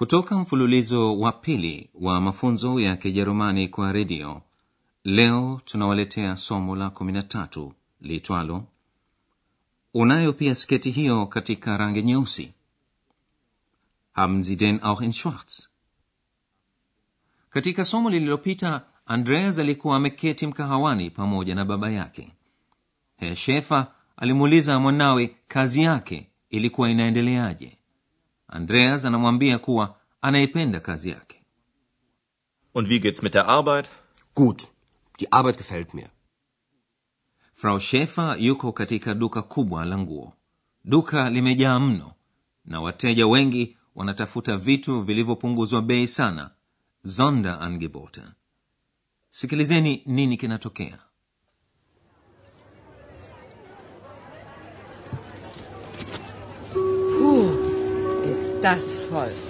kutoka mfululizo wa pili wa mafunzo ya Kijerumani kwa redio, leo tunawaletea somo la 13 litwalo unayo pia sketi hiyo katika rangi nyeusi. Haben Sie den auch in schwarz? Katika somo lililopita, Andreas alikuwa ameketi mkahawani pamoja na baba yake. Herr Schäfer alimuuliza mwanawe kazi yake ilikuwa inaendeleaje. Andreas anamwambia kuwa anaipenda kazi yake. Und wie geht's mit der Arbeit? gut, die Arbeit gefällt mir. Frau shefer yuko katika duka kubwa la nguo. Duka limejaa mno na wateja wengi wanatafuta vitu vilivyopunguzwa bei sana, Sonderangebote. Sikilizeni nini kinatokea. Puh, ist das voll.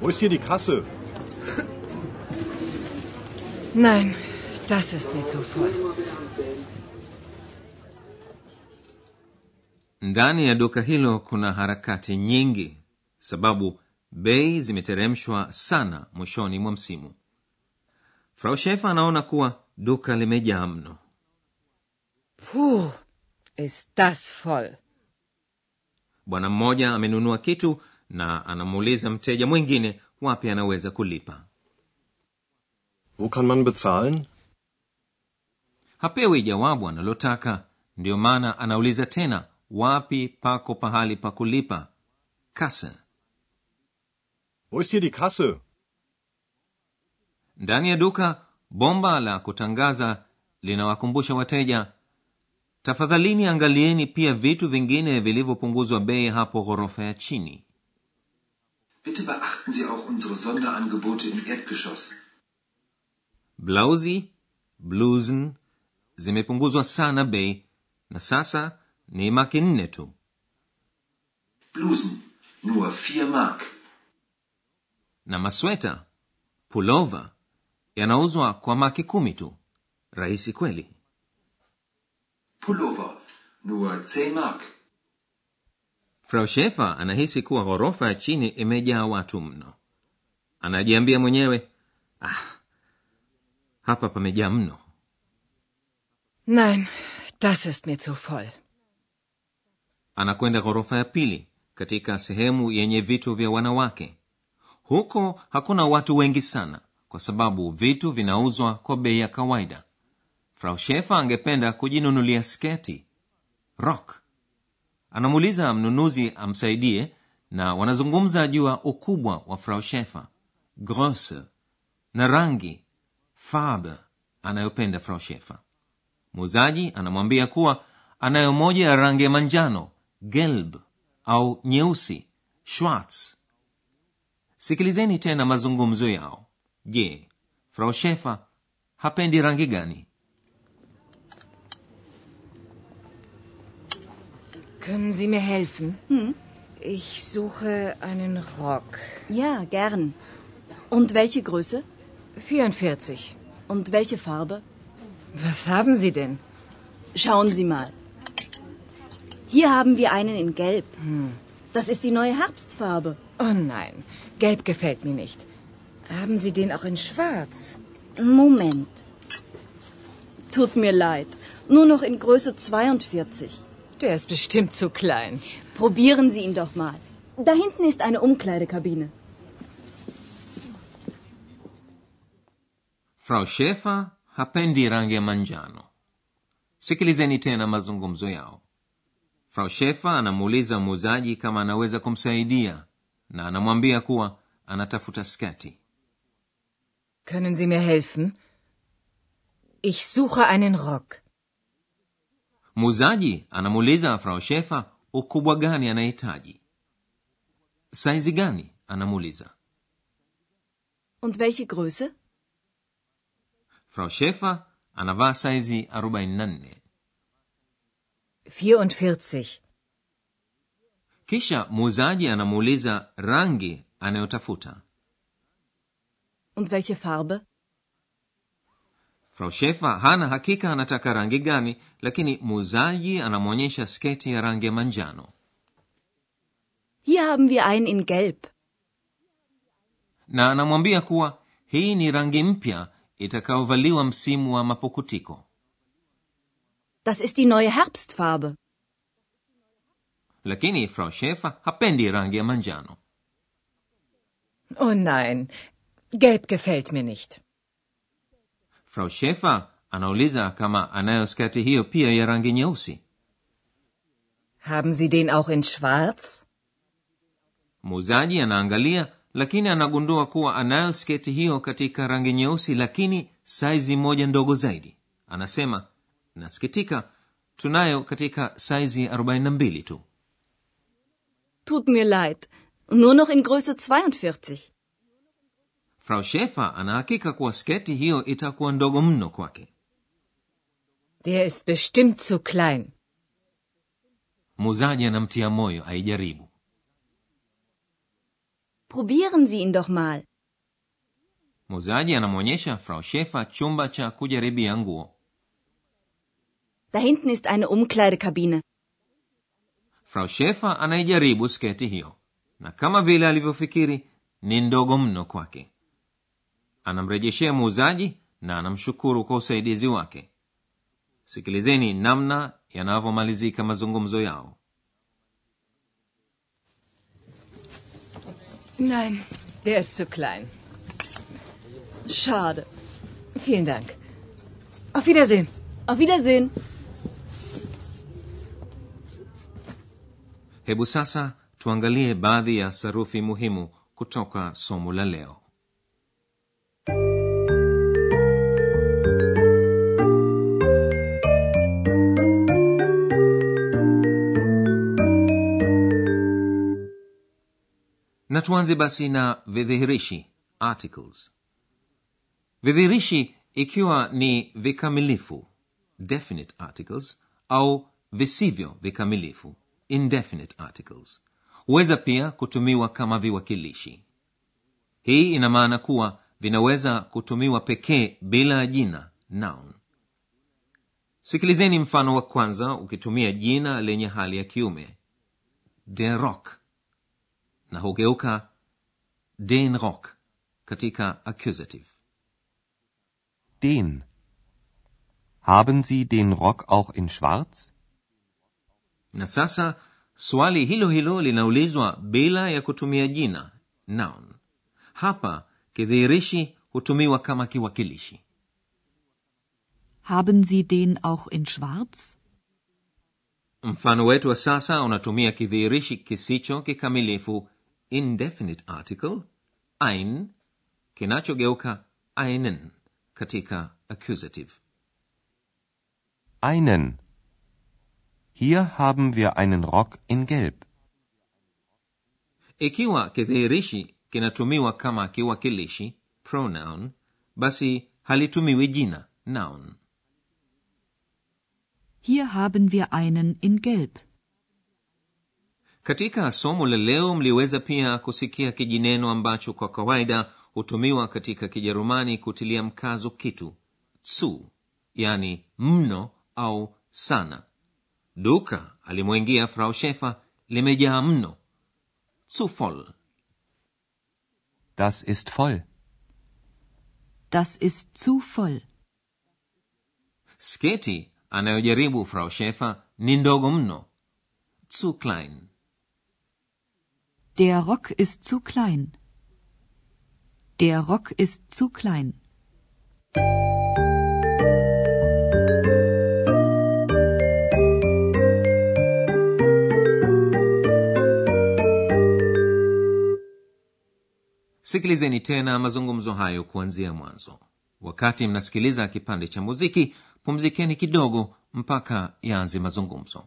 Wo ist hier die Kasse? Nein, das ist mir zu voll. Ndani ya duka hilo kuna harakati nyingi, sababu bei zimeteremshwa sana mwishoni mwa msimu. Frau Schäfer anaona kuwa duka limejaa mno. Puh, ist das voll. Bwana mmoja amenunua kitu na anamuuliza mteja mwingine wapi anaweza kulipa. Wo kann man bezahlen? Hapewi jawabu analotaka, ndiyo maana anauliza tena wapi pako pahali pa kulipa. kase Wo ist hier die Kasse? Ndani ya duka, bomba la kutangaza linawakumbusha wateja, tafadhalini angalieni pia vitu vingine vilivyopunguzwa bei hapo ghorofa ya chini. Bitte beachten Sie auch unsere Sonderangebote im Erdgeschoss. Blausi, blusen zimepunguzwa sana bei na sasa ni maki nne tu. Blusen, nur vier Mark. na masweta pulova yanauzwa kwa maki kumi tu rahisi kweli Pullover, nur 10 Mark. Frau shefa anahisi kuwa ghorofa ya chini imejaa watu mno. Anajiambia mwenyewe ah, hapa pamejaa mno. Nein, das ist mir zu voll. anakwenda ghorofa ya pili katika sehemu yenye vitu vya wanawake. Huko hakuna watu wengi sana kwa sababu vitu vinauzwa kwa bei ya kawaida. Frau shefa angependa kujinunulia sketi. Rock anamuuliza mnunuzi amsaidie na wanazungumza juu ukubwa wa frau shefer grosse na rangi farbe anayopenda frau shefer muuzaji anamwambia kuwa anayo moja ya rangi ya manjano gelb au nyeusi schwarz. Sikilizeni tena mazungumzo yao. Je frau shefer hapendi rangi gani Können Sie mir helfen? Ich suche einen Rock. Ja, gern. Und welche Größe? 44. Und welche Farbe? Was haben Sie denn? Schauen Sie mal. Hier haben wir einen in Gelb. Das ist die neue Herbstfarbe. Oh nein, gelb gefällt mir nicht. Haben Sie den auch in schwarz? Moment. Tut mir leid. Nur noch in Größe 42. Der ist bestimmt zu klein. Probieren Sie ihn doch mal. Da hinten ist eine Umkleidekabine. frau shefa hapendi rangi ya manjano sikilizeni tena mazungumzo yao frau shefa anamuuliza muuzaji kama anaweza kumsaidia na anamwambia kuwa anatafuta skati Können Sie mir helfen? Ich suche einen Rock. Muuzaji anamuuliza frau shefa ukubwa gani anahitaji saizi gani anamuuliza Und welche Größe? frau shefa anavaa saizi 44 44. kisha muuzaji anamuuliza rangi anayotafuta Und welche Farbe? Frau shefa hana hakika anataka rangi gani lakini muuzaji anamwonyesha sketi ya rangi ya manjano Hier haben wir ein in Gelb. na anamwambia kuwa hii ni rangi mpya itakayovaliwa msimu wa mapukutiko Das ist die neue Herbstfarbe. lakini frau shefa hapendi rangi ya manjano Oh nein, gelb gefällt mir nicht. Frau shefa anauliza kama anayo sketi hiyo pia ya rangi nyeusi Haben Sie den auch in schwarz? muuzaji anaangalia lakini anagundua kuwa anayo sketi hiyo katika rangi nyeusi lakini saizi moja ndogo zaidi anasema nasikitika tunayo katika saizi 42 tu Tut mir leid. Nur noch in Größe 42. Frau shefa anahakika kuwa sketi hiyo itakuwa ndogo mno kwake Der ist bestimmt zu klein. muuzaji anamtia moyo aijaribu Probieren Sie ihn doch mal. muuzaji anamwonyesha frau shefa chumba cha kujaribia nguo Da hinten ist eine Umkleidekabine. frau shefa anaijaribu sketi hiyo na kama vile alivyofikiri ni ndogo mno kwake anamrejeshea muuzaji na anamshukuru kwa usaidizi wake sikilizeni namna yanavyomalizika mazungumzo yao Nein, der ist zu klein. Schade. Vielen Dank. Auf Wiedersehen. Auf Wiedersehen. hebu sasa tuangalie baadhi ya sarufi muhimu kutoka somo la leo na tuanze basi na vidhihirishi articles. Vidhihirishi ikiwa ni vikamilifu definite articles au visivyo vikamilifu indefinite articles huweza pia kutumiwa kama viwakilishi. Hii ina maana kuwa vinaweza kutumiwa pekee bila jina noun. Sikilizeni mfano wa kwanza ukitumia jina lenye hali ya kiume. Der rock na hugeuka den rock katika accusative Den. Haben Sie den Rock auch in schwarz? na sasa swali hilo hilo linaulizwa bila ya kutumia jina noun hapa kidhihirishi hutumiwa kama kiwakilishi Haben Sie den auch in schwarz? mfano wetu wa sasa unatumia kidhihirishi kisicho kikamilifu indefinite article ein kinachogeuka einen katika accusative Einen. Hier haben wir einen Rock in Gelb. ikiwa kidhihirishi kinatumiwa kama kiwakilishi pronoun basi halitumiwi jina noun Hier haben wir einen in Gelb. Katika somo la leo mliweza pia kusikia kijineno ambacho kwa kawaida hutumiwa katika kijerumani kutilia mkazo kitu zu yani mno au sana duka alimwingia frau shefa limejaa mno zu voll Das ist voll. Das ist zu voll. sketi anayojaribu frau shefa ni ndogo mno zu klein Der Rock ist zu klein. Der Rock ist zu klein. sikilizeni tena mazungumzo hayo kuanzia mwanzo wakati mnasikiliza kipande cha muziki pumzikeni kidogo mpaka yaanze mazungumzo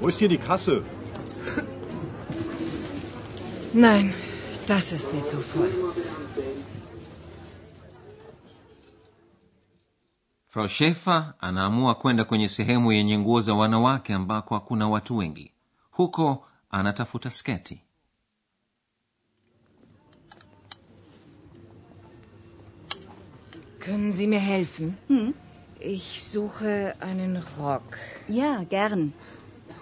Wo ist hier die Kasse? Nein, das ist mir zu voll. frau shefa anaamua kwenda kwenye sehemu yenye nguo za wanawake ambako hakuna watu wengi huko anatafuta sketi Können Sie mir helfen? Hm? Ich suche einen Rock. Ja, gern.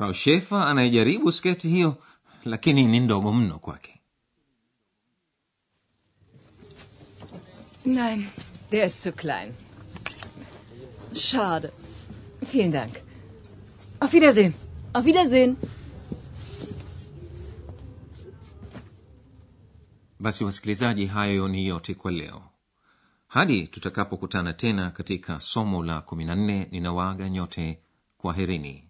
Frau shefa anaijaribu sketi hiyo lakini ni ndogo mno kwake Nein, der ist zu klein. Schade. Vielen Dank. Auf Wiedersehen. Auf Wiedersehen. basi wasikilizaji hayo ni yote kwa leo hadi tutakapokutana tena katika somo la 14 ninawaaga nyote kwaherini